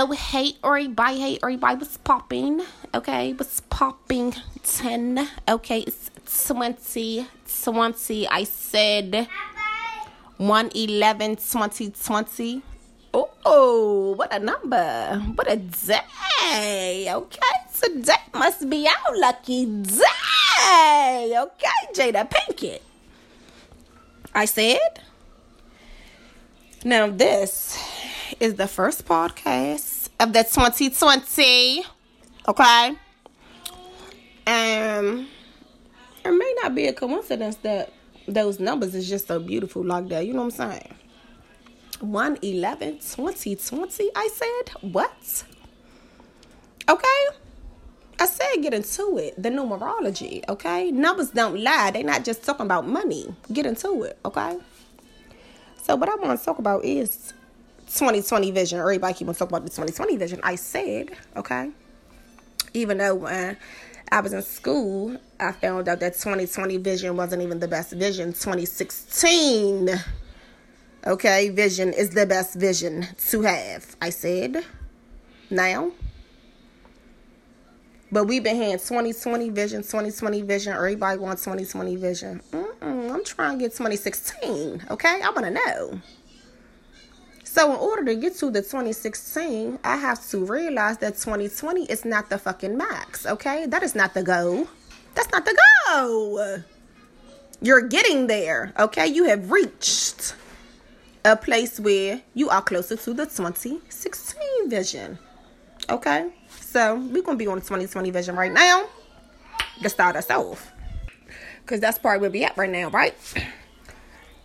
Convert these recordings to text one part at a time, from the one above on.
Oh, hey, everybody, hey, everybody, what's popping? Okay, what's popping? 10, okay, it's 20, 20. I said 1 11 2020. Oh, what a number. What a day. Okay, today must be our lucky day. Okay, Jada Pinkett. I said. Now, this is the first podcast of the 2020. Okay? Um, it may not be a coincidence that those numbers is just so beautiful like that. You know what I'm saying? 1 11 2020. I said, what? Okay? I said get into it. The numerology, okay? Numbers don't lie. They're not just talking about money. Get into it, okay? So what I want to talk about is 2020 vision. Everybody keep on talking about the 2020 vision. I said, okay, even though when I was in school, I found out that 2020 vision wasn't even the best vision. 2016, okay, vision is the best vision to have. I said, now. But we've been hearing 2020 vision, 2020 vision. Everybody wants 2020 vision. Mm-mm, I'm trying to get 2016. Okay, I want to know. So, in order to get to the 2016, I have to realize that 2020 is not the fucking max, okay? That is not the goal. That's not the goal. You're getting there, okay? You have reached a place where you are closer to the 2016 vision, okay? So, we're to be on the 2020 vision right now to start us off. Because that's probably where we at right now, right?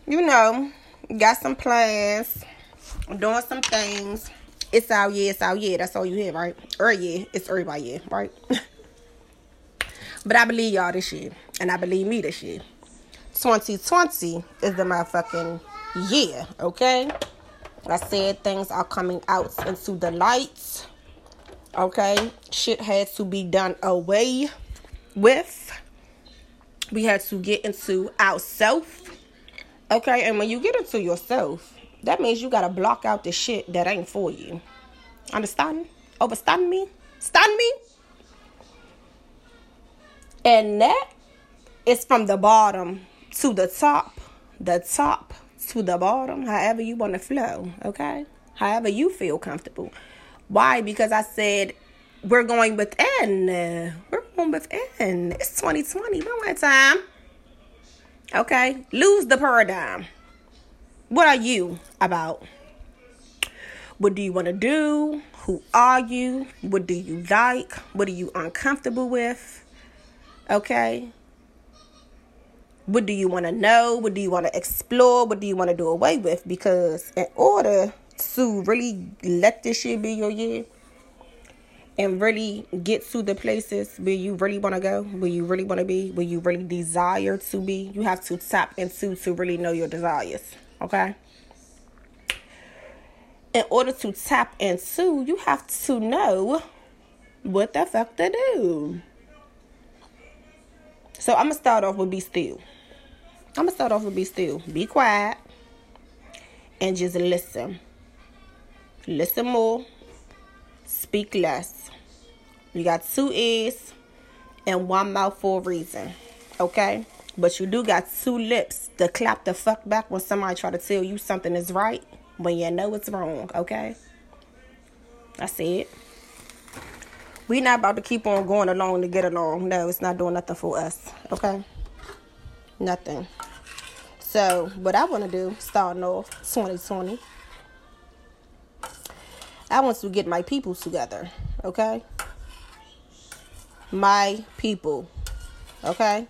You know, got some plans doing some things. It's our year, it's our year. That's all you hear, right? Or year, it's everybody year, right? but I believe y'all this year. And I believe me this year. 2020 is the motherfucking year, okay? I said things are coming out into the light. Okay? Shit had to be done away with. We had to get into ourself. Okay? And when you get into yourself, that means you gotta block out the shit that ain't for you. Understand? Overstand me? Stand me? And that is from the bottom to the top. The top to the bottom. However you want to flow. Okay? However you feel comfortable. Why? Because I said we're going within. We're going within. It's 2020. One more time. Okay? Lose the paradigm. What are you about? What do you want to do? Who are you? What do you like? What are you uncomfortable with? Okay? What do you want to know? What do you want to explore? What do you want to do away with? Because in order to really let this shit be your year and really get to the places where you really want to go, where you really want to be, where you really desire to be, you have to tap into to really know your desires. Okay? In order to tap into, you have to know what the fuck to do. So I'm gonna start off with be still. I'm gonna start off with be still. Be quiet and just listen. Listen more. Speak less. You got two ears and one mouth for a reason. Okay? But you do got two lips to clap the fuck back when somebody try to tell you something is right when you know it's wrong, okay? That's it. We not about to keep on going along to get along. No, it's not doing nothing for us, okay? Nothing. So, what I want to do, starting off 2020, I want to get my people together, okay? My people, okay?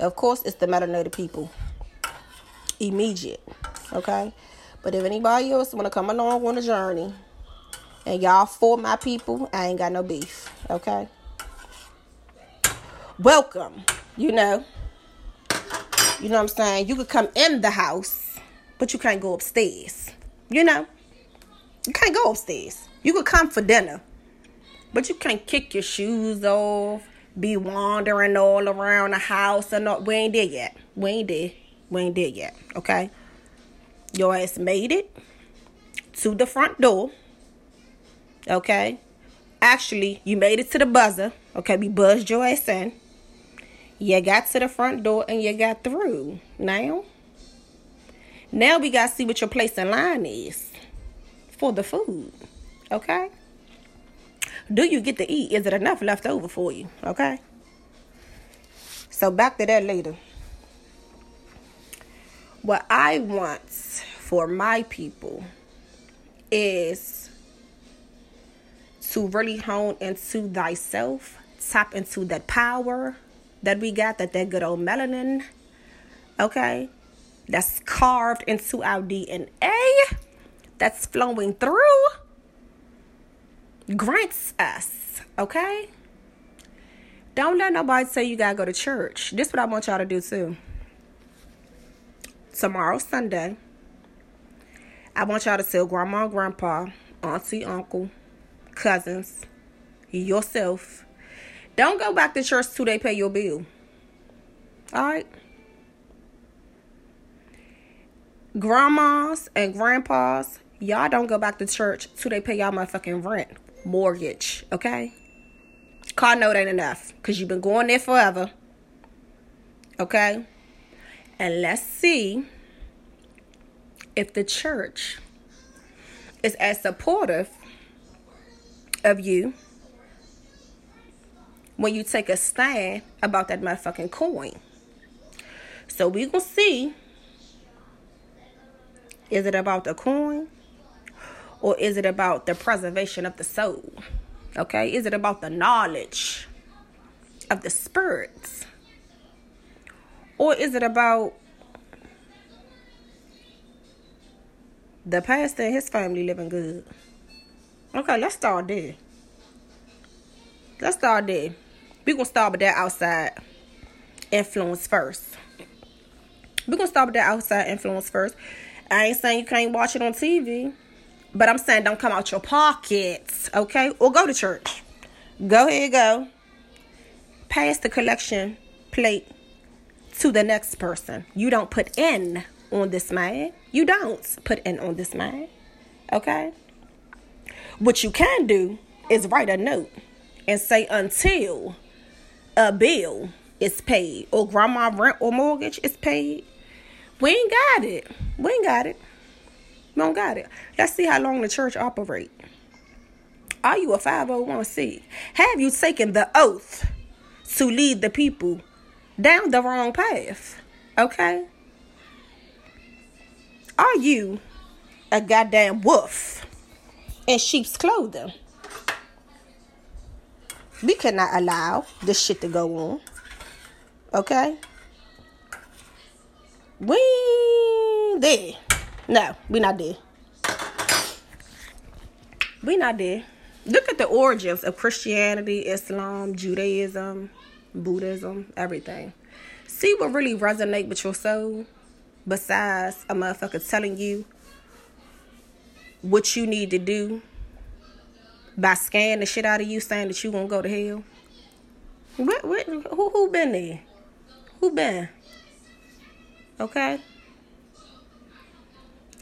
Of course, it's the melanated people. Immediate. Okay? But if anybody else want to come along on the journey and y'all for my people, I ain't got no beef. Okay? Welcome. You know. You know what I'm saying? You could come in the house, but you can't go upstairs. You know? You can't go upstairs. You could come for dinner, but you can't kick your shoes off be wandering all around the house and. We ain't there yet. We ain't there. We ain't there yet. Okay. Your ass made it to the front door. Okay? Actually, you made it to the buzzer. Okay, we buzzed your ass in. You got to the front door and you got through. Now, now we got to see what your place in line is for the food. Okay? Do you get to eat? Is it enough left over for you? Okay? So back to that later. What I want for my people is to really hone into thyself, tap into that power that we got, that that good old melanin, okay, that's carved into our DNA, that's flowing through, grants us, okay? Don't let nobody say you gotta go to church. This is what I want y'all to do too. Tomorrow, Sunday, I want y'all to tell grandma, grandpa, auntie, uncle, cousins, yourself. Don't go back to church till they pay your bill. Alright? Grandmas and grandpas, y'all don't go back to church till they pay y'all motherfucking rent, mortgage, okay? Car note ain't enough because you've been going there forever. Okay? And let's see if the church is as supportive of you when you take a stand about that motherfucking coin. So we gonna see is it about the coin or is it about the preservation of the soul? Okay? Is it about the knowledge of the spirits? Or is it about the pastor and his family living good? Okay, let's start there. Let's start there. We're gonna start with that outside influence first. We're gonna start with that outside influence first. I ain't saying you can't watch it on TV. But I'm saying don't come out your pockets, okay? Or go to church. Go ahead, go. Pass the collection plate to the next person. You don't put in on this man. You don't put in on this man, okay? What you can do is write a note and say until a bill is paid or grandma rent or mortgage is paid. We ain't got it. We ain't got it. Don't got it. Let's see how long the church operate. Are you a 501c? Have you taken the oath to lead the people down the wrong path? Okay? Are you a goddamn wolf in sheep's clothing? We cannot allow this shit to go on. Okay? We there. No, we not there. We not there. Look at the origins of Christianity, Islam, Judaism, Buddhism, everything. See what really resonate with your soul besides a motherfucker telling you what you need to do by scaring the shit out of you saying that you gonna go to hell. What what who who been there? Who been? Okay?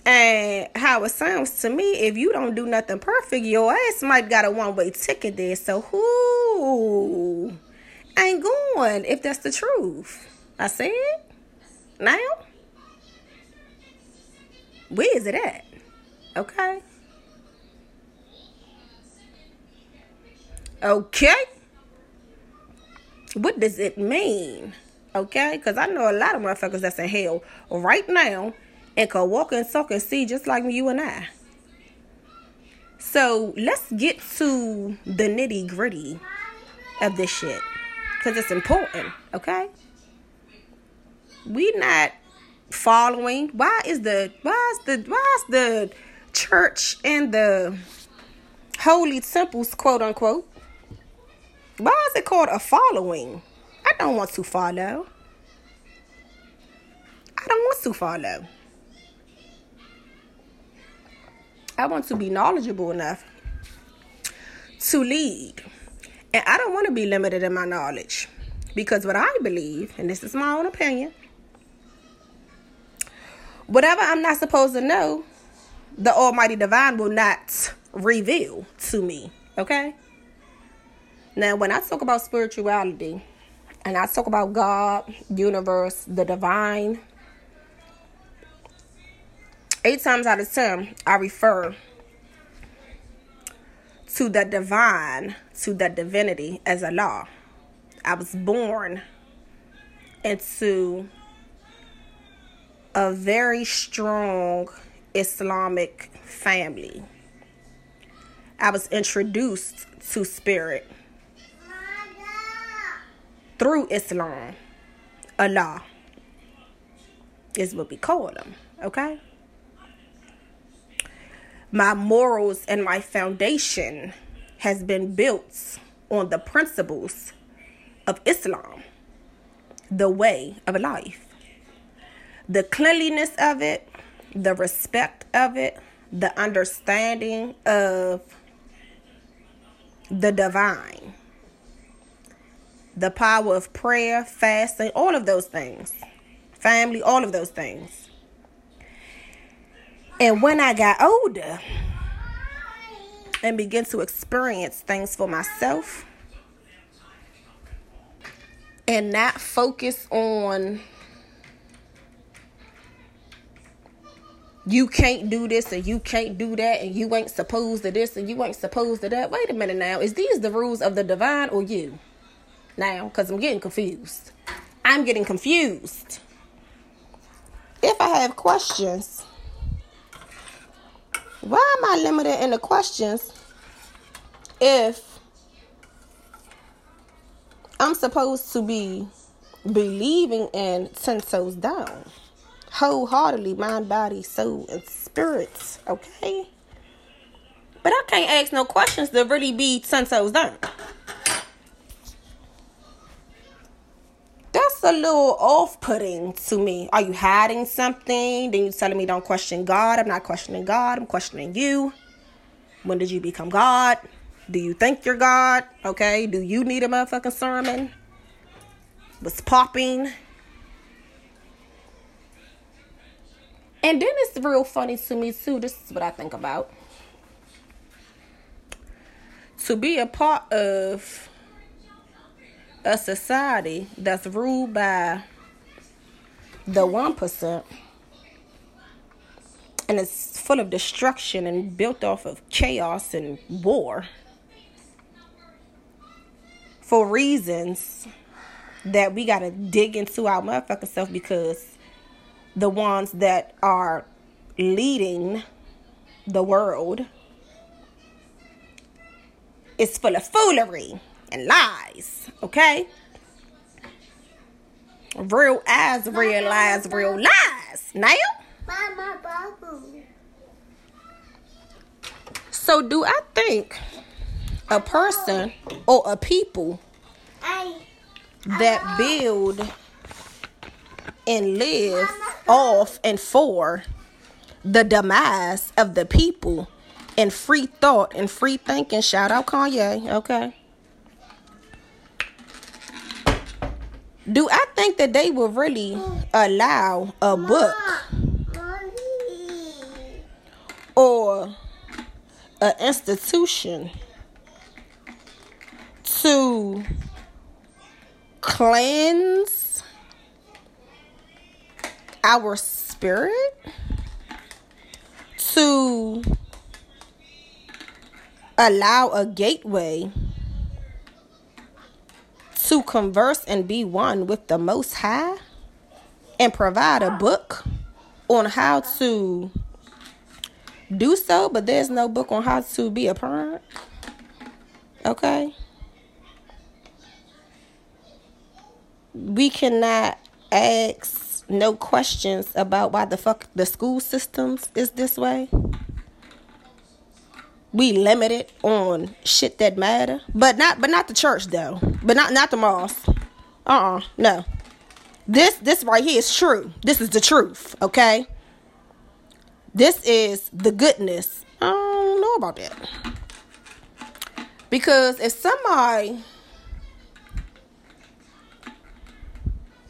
And how it sounds to me, if you don't do nothing perfect, your ass might got a one way ticket there. So who ain't going if that's the truth? I said, now, where is it at? Okay. Okay. What does it mean? Okay, because I know a lot of motherfuckers that's in hell right now and can walk and talk and see just like you and I. So let's get to the nitty gritty of this shit because it's important, okay? We not following. Why is the why is the why is the church and the holy temples quote unquote? Why is it called a following? I don't want to follow. I don't want to follow. I want to be knowledgeable enough to lead. And I don't want to be limited in my knowledge. Because what I believe, and this is my own opinion, whatever I'm not supposed to know, the Almighty Divine will not reveal to me. Okay? Now, when I talk about spirituality and I talk about God, universe, the divine, eight times out of ten, I refer to the divine, to the divinity as Allah. I was born into a very strong Islamic family. I was introduced to spirit through Islam. Allah is what we call them, okay? My morals and my foundation has been built on the principles of Islam, the way of life. The cleanliness of it, the respect of it, the understanding of the divine, the power of prayer, fasting, all of those things, family, all of those things. And when I got older and began to experience things for myself and not focus on you can't do this and you can't do that and you ain't supposed to this and you ain't supposed to that. Wait a minute now. Is these the rules of the divine or you? Now, because I'm getting confused. I'm getting confused. If I have questions, why am I limited in the questions if I'm supposed to be believing in 10 toes down? wholeheartedly, mind, body, soul, and spirits. Okay? But I can't ask no questions to really be ten toes down. That's a little off putting to me. Are you hiding something? Then you telling me don't question God. I'm not questioning God. I'm questioning you. When did you become God? Do you think you're God? Okay. Do you need a motherfucking sermon? What's popping? And then it's real funny to me too. This is what I think about. To be a part of a society that's ruled by the 1% and it's full of destruction and built off of chaos and war for reasons that we got to dig into our motherfucking self because the ones that are leading the world is full of foolery and lies, okay? Real eyes realize real lies. Real lies. Now? So, do I think a person or a people that build and live off and for the demise of the people and free thought and free thinking. Shout out Kanye, okay? Do I think that they will really allow a book or an institution to cleanse our spirit to allow a gateway converse and be one with the Most High and provide a book on how to do so, but there's no book on how to be a parent. Okay? We cannot ask no questions about why the fuck the school systems is this way. We limited on shit that matter, but not but not the church though, but not not the mosque. Uh uh-uh, uh no. This this right here is true. This is the truth. Okay. This is the goodness. I don't know about that. Because if somebody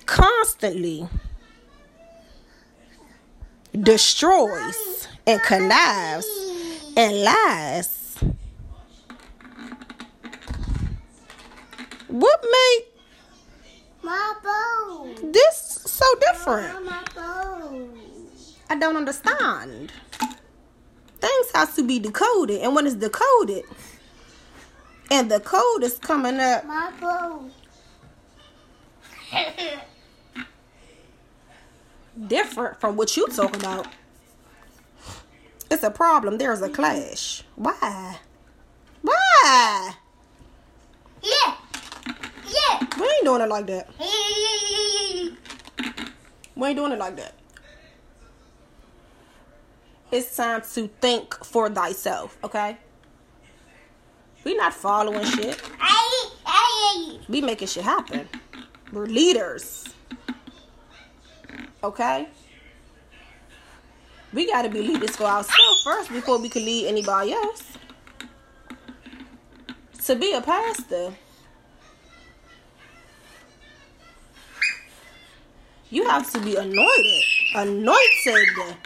constantly destroys and connives lies. What made My this so different? My. I don't understand. Things have to be decoded, and when it's decoded, and the code is coming up My different from what you talk about, it's a problem. There's a clash. Why? Why? yeah. Yeah. We ain't doing it like that. We ain't doing it like that. It's time to think for thyself, okay? We not following shit. We making shit happen. We're leaders. Okay? We gotta be leaders for ourselves first before we can lead anybody else. To be a pastor, you have to be anointed. Anointed.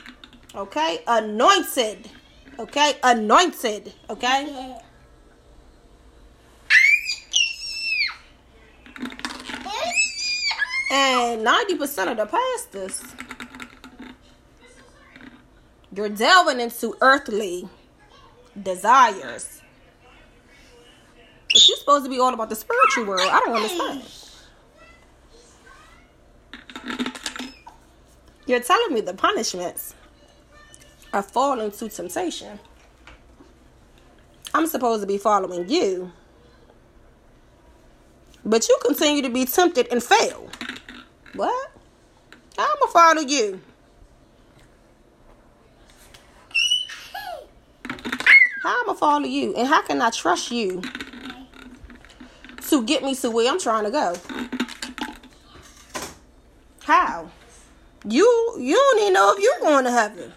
Okay? Anointed. Okay? Anointed. Okay? And 90% of the pastors, you're delving into earthly desires. But you're supposed to be all about the spiritual world. I don't understand. You're telling me the punishments are falling to temptation. I'm supposed to be following you. But you continue to be tempted and fail. What? I'ma follow you. How I'ma follow you? And how can I trust you to get me to where I'm trying to go? How? You you don't even know if you're going to heaven.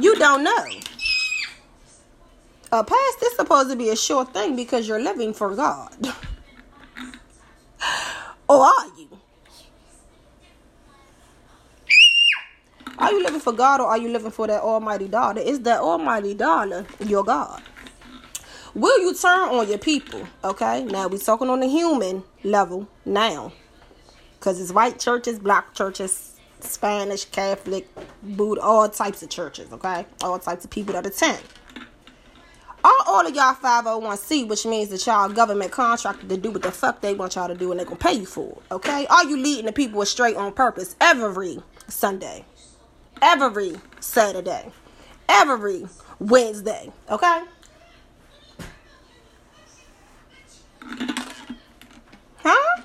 You don't know. A past is supposed to be a sure thing because you're living for God. or are you? Are you living for God or are you living for that almighty dollar? Is that almighty dollar your God? Will you turn on your people? Okay, now we're talking on the human level now. Because it's white churches, black churches, Spanish, Catholic, Buddha, all types of churches, okay? All types of people that attend. Are all of y'all 501c, which means that y'all government contracted to do what the fuck they want y'all to do and they're gonna pay you for it, okay? Are you leading the people astray on purpose every Sunday, every Saturday, every Wednesday, okay? Huh?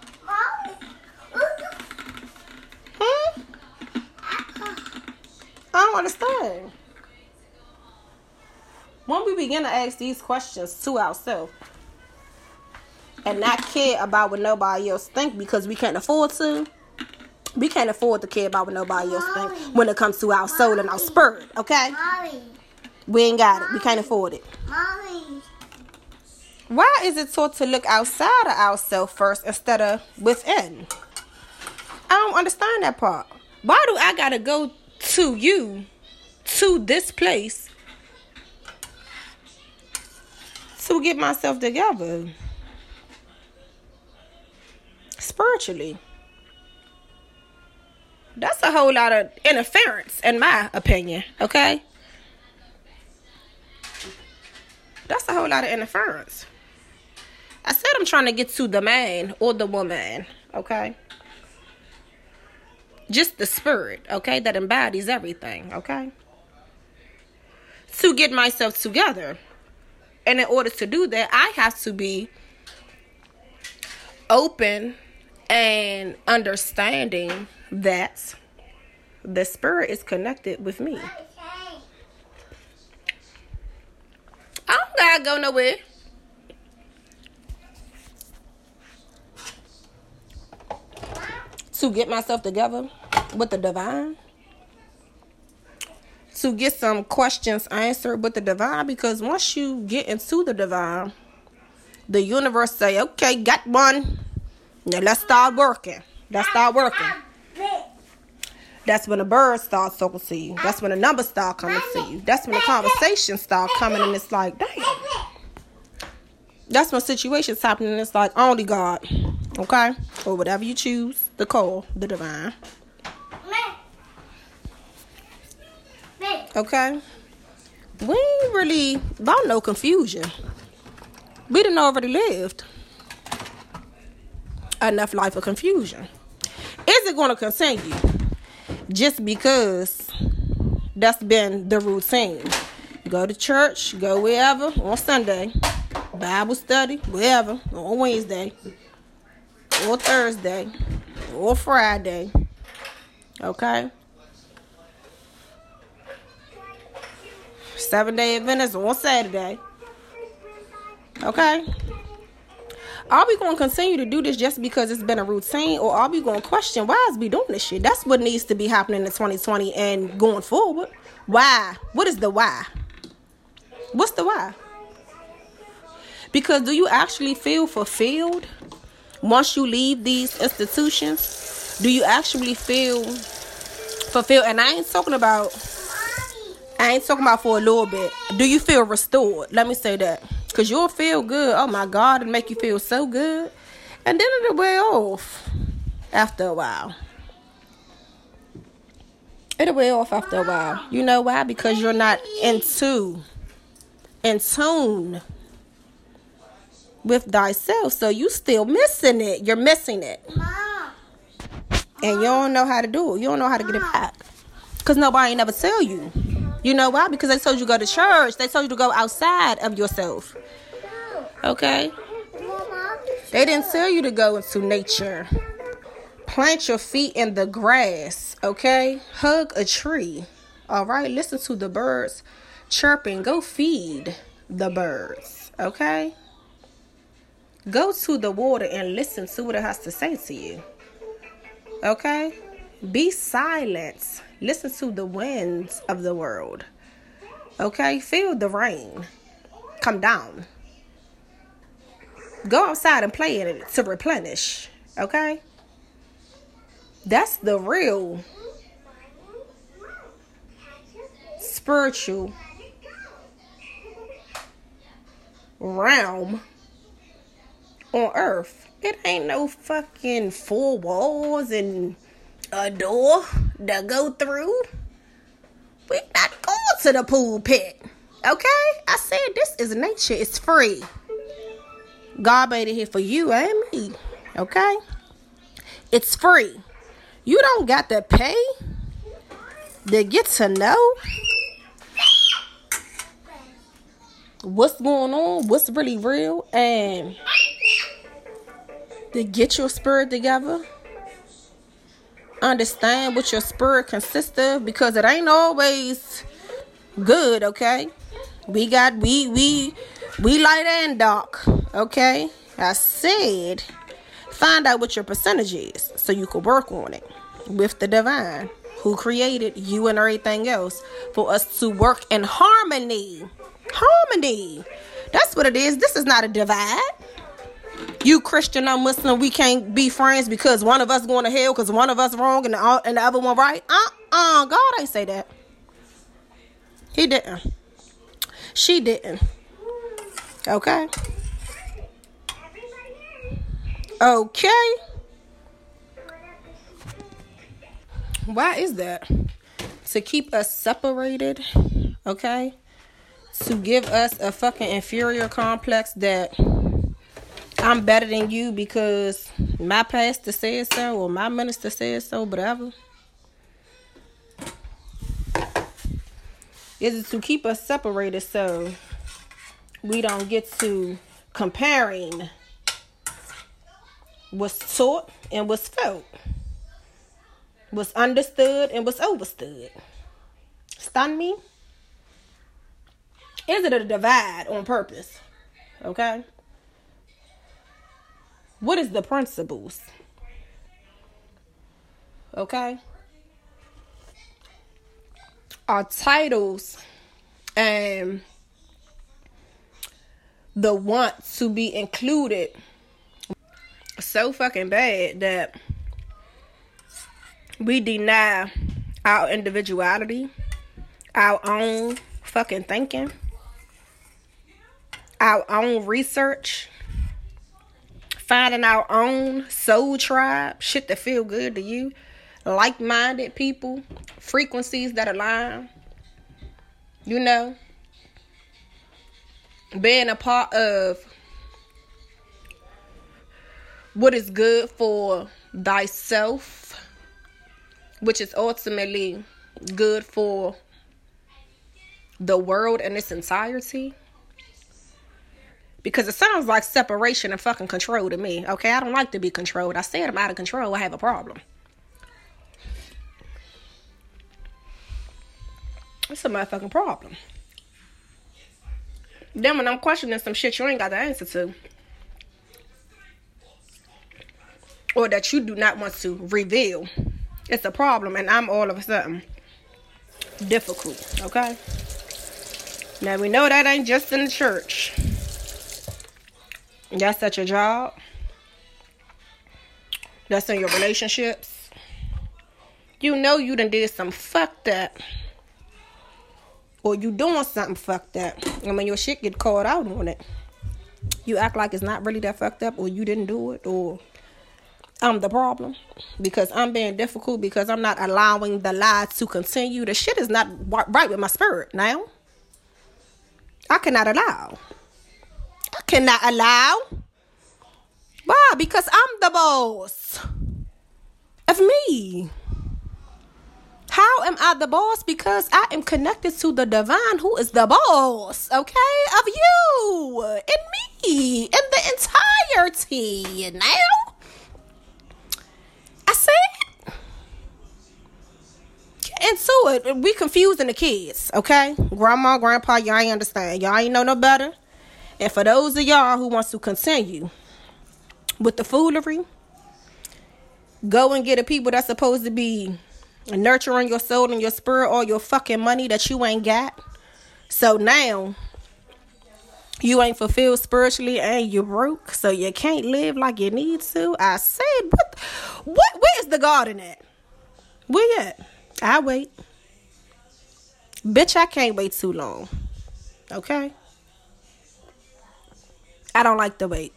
Hmm? I don't understand. When we begin to ask these questions to ourselves and not care about what nobody else think because we can't afford to, we can't afford to care about what nobody else thinks when it comes to our soul and our spirit, okay? Mommy. We ain't got it. We can't afford it. Mommy. Why is it taught to look outside of ourselves first instead of within? I don't understand that part. Why do I gotta go to you, to this place, to get myself together spiritually? That's a whole lot of interference, in my opinion, okay? That's a whole lot of interference. I said I'm trying to get to the man or the woman, okay? Just the spirit, okay, that embodies everything, okay? To get myself together. And in order to do that, I have to be open and understanding that the spirit is connected with me. I don't gotta go nowhere. To get myself together with the divine. To get some questions answered with the divine. Because once you get into the divine, the universe say, okay, got one. Now let's start working. Let's start working. That's when the birds start talking to you. That's when the numbers start coming to you. That's when the conversations start coming, and it's like, damn. That's when situations happening. And it's like only God, okay, or whatever you choose to call the divine, okay. We ain't really about no confusion. We didn't already lived enough life of confusion. Is it going to continue? Just because that's been the routine. Go to church, go wherever on Sunday, Bible study, wherever, on Wednesday, or Thursday, or Friday. Okay? Seven day Adventist on Saturday. Okay? Are we going to continue to do this just because it's been a routine, or are we going to question why is we doing this shit? That's what needs to be happening in 2020 and going forward. Why? What is the why? What's the why? Because do you actually feel fulfilled once you leave these institutions? Do you actually feel fulfilled? And I ain't talking about. I ain't talking about for a little bit. Do you feel restored? Let me say that. Cause you'll feel good. Oh my God, and make you feel so good. And then it'll wear off after a while. It'll wear off after a while. You know why? Because you're not into in tune with thyself. So you still missing it. You're missing it. And you don't know how to do it. You don't know how to get it back. Cause nobody never tell you. You know why? Because they told you to go to church. They told you to go outside of yourself. Okay? They didn't tell you to go into nature. Plant your feet in the grass. Okay? Hug a tree. All right? Listen to the birds chirping. Go feed the birds. Okay? Go to the water and listen to what it has to say to you. Okay? Be silent. Listen to the winds of the world. Okay? Feel the rain come down. Go outside and play in it to replenish. Okay? That's the real spiritual realm on earth. It ain't no fucking four walls and a door to go through. We're not going to the pulpit. Okay? I said this is nature. It's free. God made it here for you and me. Okay? It's free. You don't got to pay to get to know what's going on, what's really real, and to get your spirit together. Understand what your spirit consists of because it ain't always good, okay? We got we we we light and dark, okay? I said find out what your percentage is so you can work on it with the divine who created you and everything else for us to work in harmony. Harmony. That's what it is. This is not a divide. You Christian or Muslim, we can't be friends because one of us going to hell because one of us wrong and the, and the other one right. Uh-uh. God ain't say that. He didn't. She didn't. Okay. Okay. Why is that? To keep us separated, okay? To give us a fucking inferior complex that I'm better than you because my pastor said so or my minister said so, whatever. Is it to keep us separated so we don't get to comparing what's taught and what's felt, what's understood and what's overstood? Stun me? Is it a divide on purpose? Okay. What is the principles? Okay. Our titles and the want to be included so fucking bad that we deny our individuality, our own fucking thinking, our own research, finding our own soul tribe, shit that feel good to you, like-minded people, frequencies that align. You know, being a part of what is good for thyself, which is ultimately good for the world in its entirety. Because it sounds like separation and fucking control to me. Okay, I don't like to be controlled. I said I'm out of control. I have a problem. It's a motherfucking problem. Then when I'm questioning some shit you ain't got the answer to, or that you do not want to reveal, it's a problem, and I'm all of a sudden difficult. Okay. Now we know that ain't just in the church. That's at your job. That's in your relationships. You know you done did some fucked up. Or you doing something fucked up. And when your shit get called out on it, you act like it's not really that fucked up or you didn't do it or I'm the problem because I'm being difficult because I'm not allowing the lie to continue. The shit is not right with my spirit now. I cannot allow. Cannot allow. Why? Because I'm the boss of me. How am I the boss? Because I am connected to the divine who is the boss, okay, of you and me and the entirety. Now, I said, get into it. We confusing the kids, okay? Grandma, grandpa, y'all ain't understand. Y'all ain't know no better. And for those of y'all who wants to continue with the foolery, go and get the people that's supposed to be nurturing your soul and your spirit all your fucking money that you ain't got. So now you ain't fulfilled spiritually and you broke, so you can't live like you need to. I said, what? What? Where is the garden at? Where at? I wait. Bitch, I can't wait too long. Okay. I don't like the wait.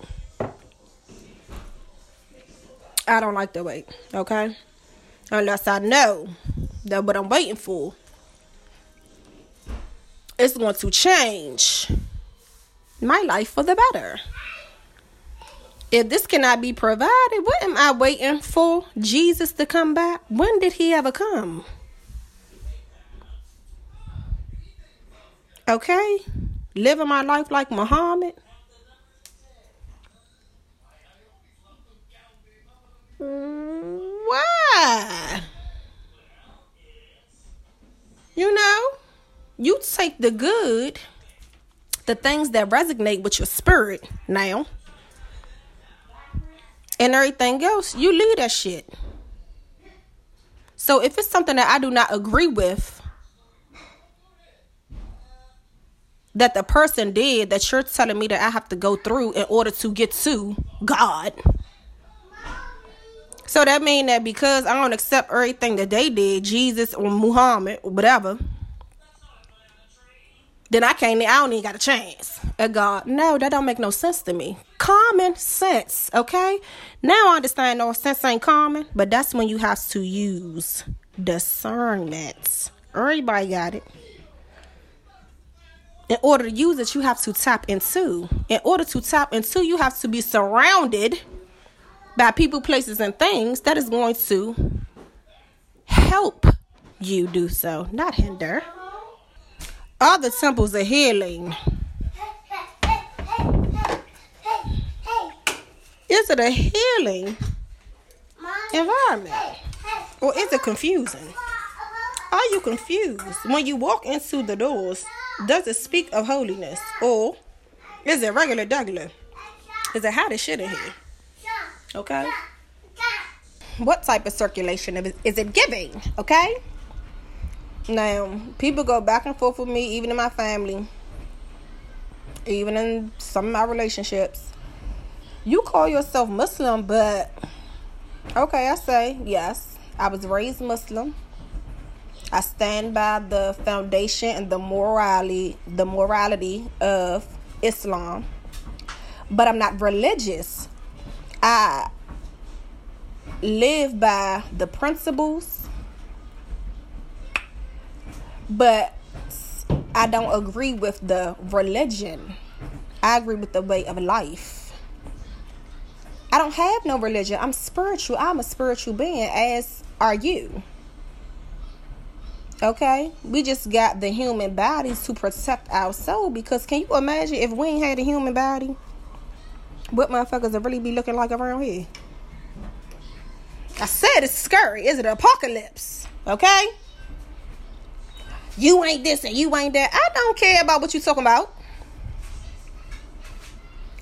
I don't like the wait. Okay unless I know that what I'm waiting for is going to change my life for the better. If this cannot be provided, what am I waiting for? Jesus to come back? When did he ever come? Okay? Living my life like Muhammad. Why? You know, you take the good, the things that resonate with your spirit now, and everything else, you leave that shit. So if it's something that I do not agree with, that the person did that you're telling me that I have to go through in order to get to God so that mean that because I don't accept everything that they did, Jesus or Muhammad or whatever, then I can't. I don't even got a chance at God. No, that don't make no sense to me. Common sense, okay? Now I understand no sense ain't common, but that's when you have to use discernment. Everybody got it. In order to use it, you have to tap into. In order to tap into, you have to be surrounded by people, places, and things that is going to help you do so, not hinder. All the temples of healing. Is it a healing environment? Or is it confusing? Are you confused? When you walk into the doors, does it speak of holiness? Or is it regular regular? Is it how this shit in here? Okay. What type of circulation is it giving? Okay. Now, people go back and forth with me, even in my family, even in some of my relationships. You call yourself Muslim, but okay, I say yes. I was raised Muslim. I stand by the foundation and the morality the morality of Islam. But I'm not religious. I live by the principles, but I don't agree with the religion. I agree with the way of life. I don't have no religion. I'm spiritual. I'm a spiritual being, as are you. Okay? We just got the human bodies to protect our soul because can you imagine if we ain't had a human body? What motherfuckers would really be looking like around here? I said it's scary. Is it apocalypse? Okay? You ain't this and you ain't that. I don't care about what you talking about.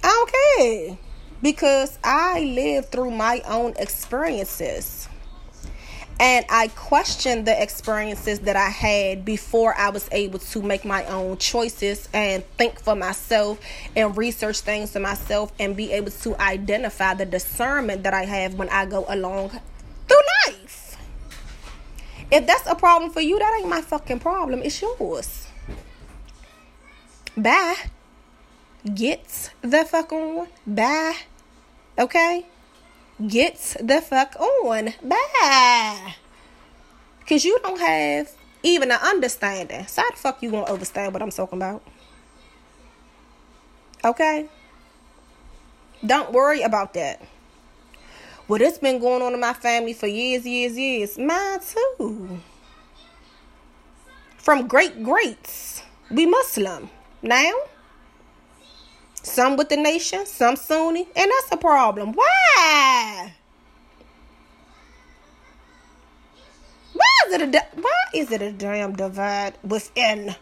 I don't care. Because I live through my own experiences. And I questioned the experiences that I had before I was able to make my own choices and think for myself and research things for myself and be able to identify the discernment that I have when I go along through life. If that's a problem for you, that ain't my fucking problem. It's yours. Bye. Get the fuck on. Bye. Okay? Get the fuck on. Bye. Cause you don't have even an understanding. So how the fuck you gonna understand what I'm talking about? Okay? Don't worry about that. Well, it's been going on in my family for years, years, years. Mine too. From great greats. We Muslim. Now, some with the nation, some Sunni, and that's a problem. Why? Why is it a why is it a damn divide within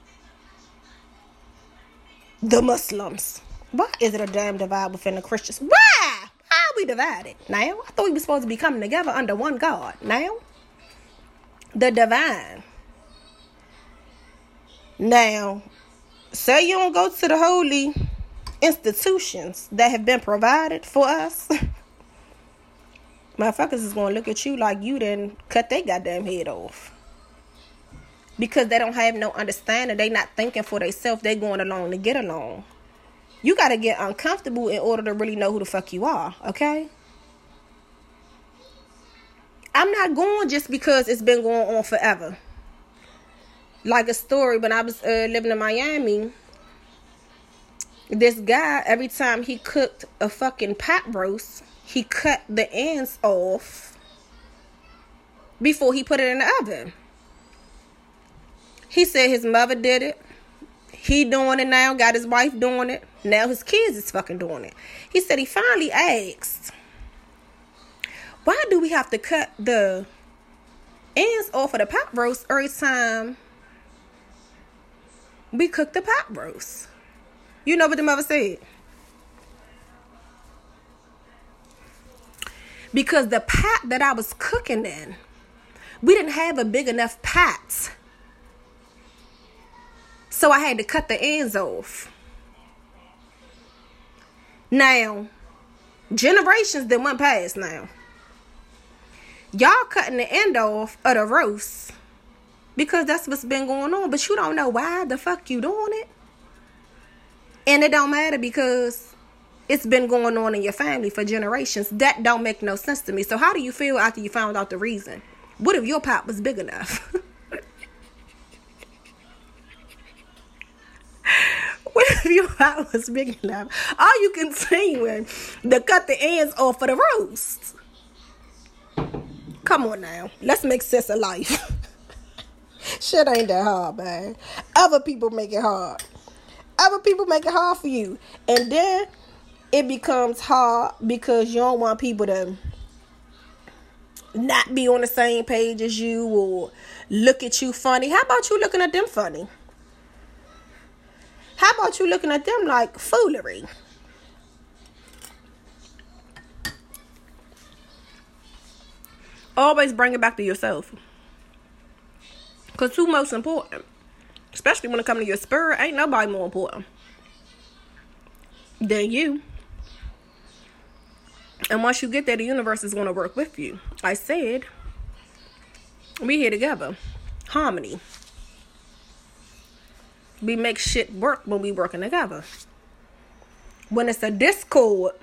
the Muslims? Why is it a damn divide within the Christians? Why? Why are we divided now? I thought we were supposed to be coming together under one God. Now, the divine. Now, say you don't go to the holy institutions that have been provided for us. Motherfuckers is gonna look at you like you didn't cut their goddamn head off. Because they don't have no understanding. They not thinking for themselves. They going along to get along. You gotta get uncomfortable in order to really know who the fuck you are, okay? I'm not going just because it's been going on forever. Like a story when I was uh, living in Miami, this guy every time he cooked a fucking pot roast, he cut the ends off before he put it in the oven. He said his mother did it. He doing it now, got his wife doing it. Now his kids is fucking doing it. He said he finally asked, Why do we have to cut the ends off of the pot roast every time we cook the pot roast? You know what the mother said? Because the pot that I was cooking in, we didn't have a big enough pot. So I had to cut the ends off. Now, generations that went past now. Y'all cutting the end off of the roast because that's what's been going on, but you don't know why the fuck you doing it. And it don't matter because it's been going on in your family for generations. That don't make no sense to me. So how do you feel after you found out the reason? What if your pot was big enough? what if your pot was big enough? Are you continuing to cut the ends off of the roast? Come on now. Let's make sense of life. Shit ain't that hard, man. Other people make it hard. Other people make it hard for you. And then it becomes hard because you don't want people to not be on the same page as you or look at you funny. How about you looking at them funny? How about you looking at them like foolery? Always bring it back to yourself. Because who most important? Especially when it comes to your spirit, ain't nobody more important than you. And once you get there, the universe is going to work with you. I said, we here together. harmony. We make shit work when we working together. When it's a discord,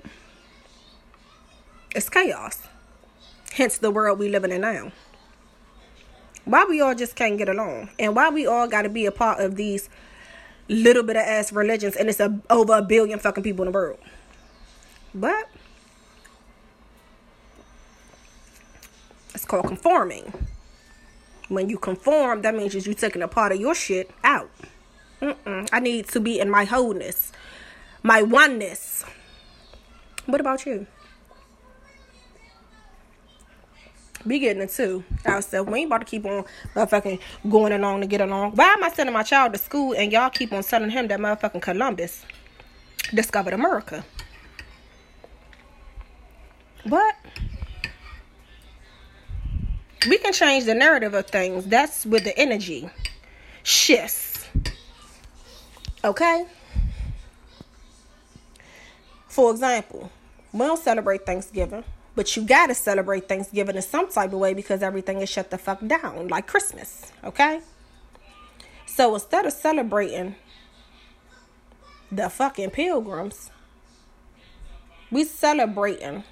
it's chaos. Hence the world we living in now. Why we all just can't get along, and why we all got to be a part of these little bit of ass religions, and it's a, over a billion fucking people in the world. But it's called conforming. When you conform, that means you're taking a part of your shit out. Mm-mm. I need to be in my wholeness, my oneness. What about you? Be getting it too. Ourselves. We ain't about to keep on motherfucking going along to get along. Why am I sending my child to school and y'all keep on telling him that motherfucking Columbus discovered America? But we can change the narrative of things. That's with the energy shifts. Okay? For example, we don't celebrate Thanksgiving, but you gotta celebrate Thanksgiving in some type of way because everything is shut the fuck down, like Christmas. Okay? So instead of celebrating the fucking pilgrims, we celebrating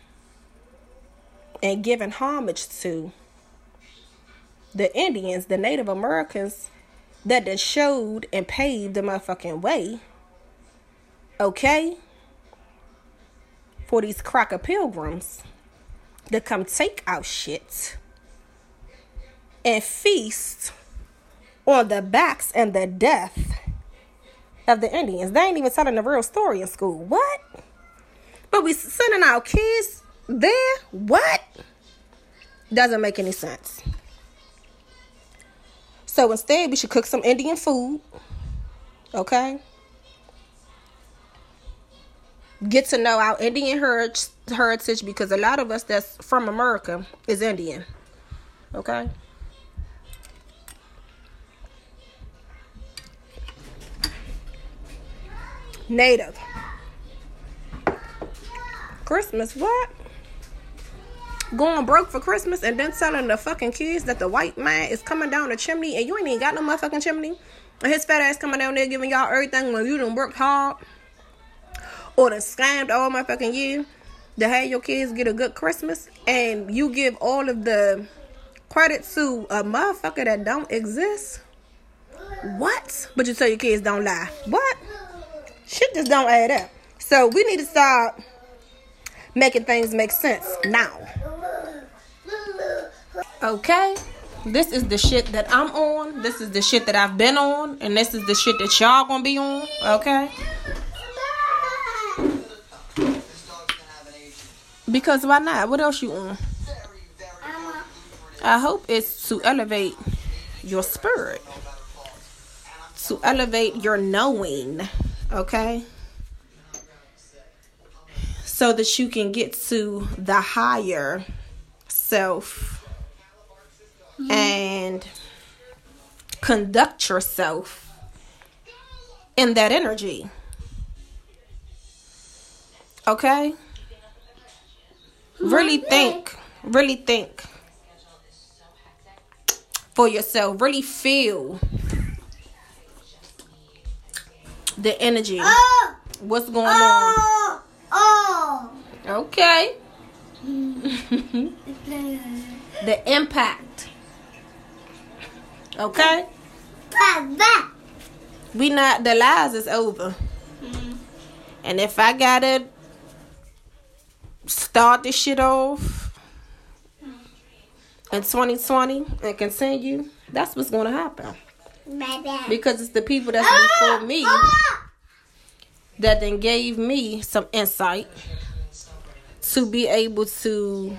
and giving homage to the Indians, the Native Americans that then showed and paved the motherfucking way. Okay? For these cracker pilgrims that come take our shit and feast on the backs and the death of the Indians. They ain't even telling the real story in school. What? But we sending our kids there? What? Doesn't make any sense. So instead, we should cook some Indian food. Okay? Get to know our Indian heritage because a lot of us that's from America is Indian. Okay? Native. Christmas, what? going broke for Christmas and then telling the fucking kids that the white man is coming down the chimney and you ain't even got no motherfucking chimney. And his fat ass coming down there giving y'all everything when you done worked hard. Or done scammed all my fucking year to have your kids get a good Christmas. And you give all of the credit to a motherfucker that don't exist. What? But you tell your kids don't lie. What? Shit just don't add up. So we need to start making things make sense now. Okay? This is the shit that I'm on. This is the shit that I've been on. And this is the shit that y'all gonna be on. Okay? Because why not? What else you on? I hope it's to elevate your spirit. To elevate your knowing. Okay? So that you can get to the higher self mm-hmm. and conduct yourself in that energy. Okay? Really think, really think for yourself. Really feel the energy. Oh. What's going oh. on? Oh. Okay. the impact Okay? We not, the lies is over. Mm-hmm. And if I gotta start this shit off in 2020 and continue, that's what's gonna happen. Because it's the people that's before ah! me ah! that then gave me some insight to be able to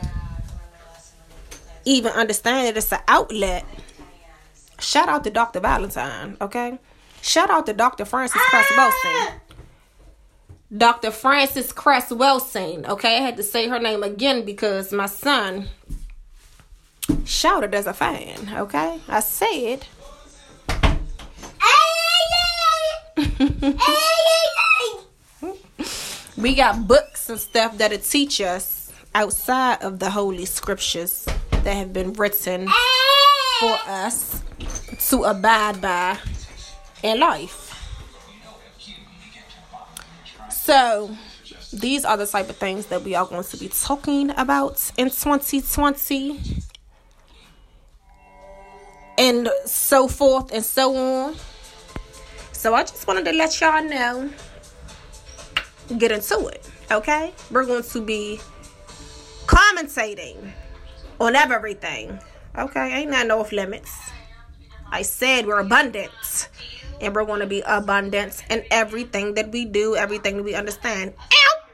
even understand that it's an outlet Shout out to Dr. Valentine, okay? Shout out to Dr. Frances Welsing. Dr. Frances Cress Welsing, okay? I had to say her name again because my son shouted as a fan, okay? I said. we got books and stuff that'll teach us outside of the holy scriptures that have been written for us to abide by in life. So, these are the type of things that we are going to be talking about in 2020 and so forth and so on. So, I just wanted to let y'all know, get into it, okay? We're going to be commentating on everything, okay? Ain't no off limits. I said we're abundant and we're going to be abundant in everything that we do, everything that we understand. Ow!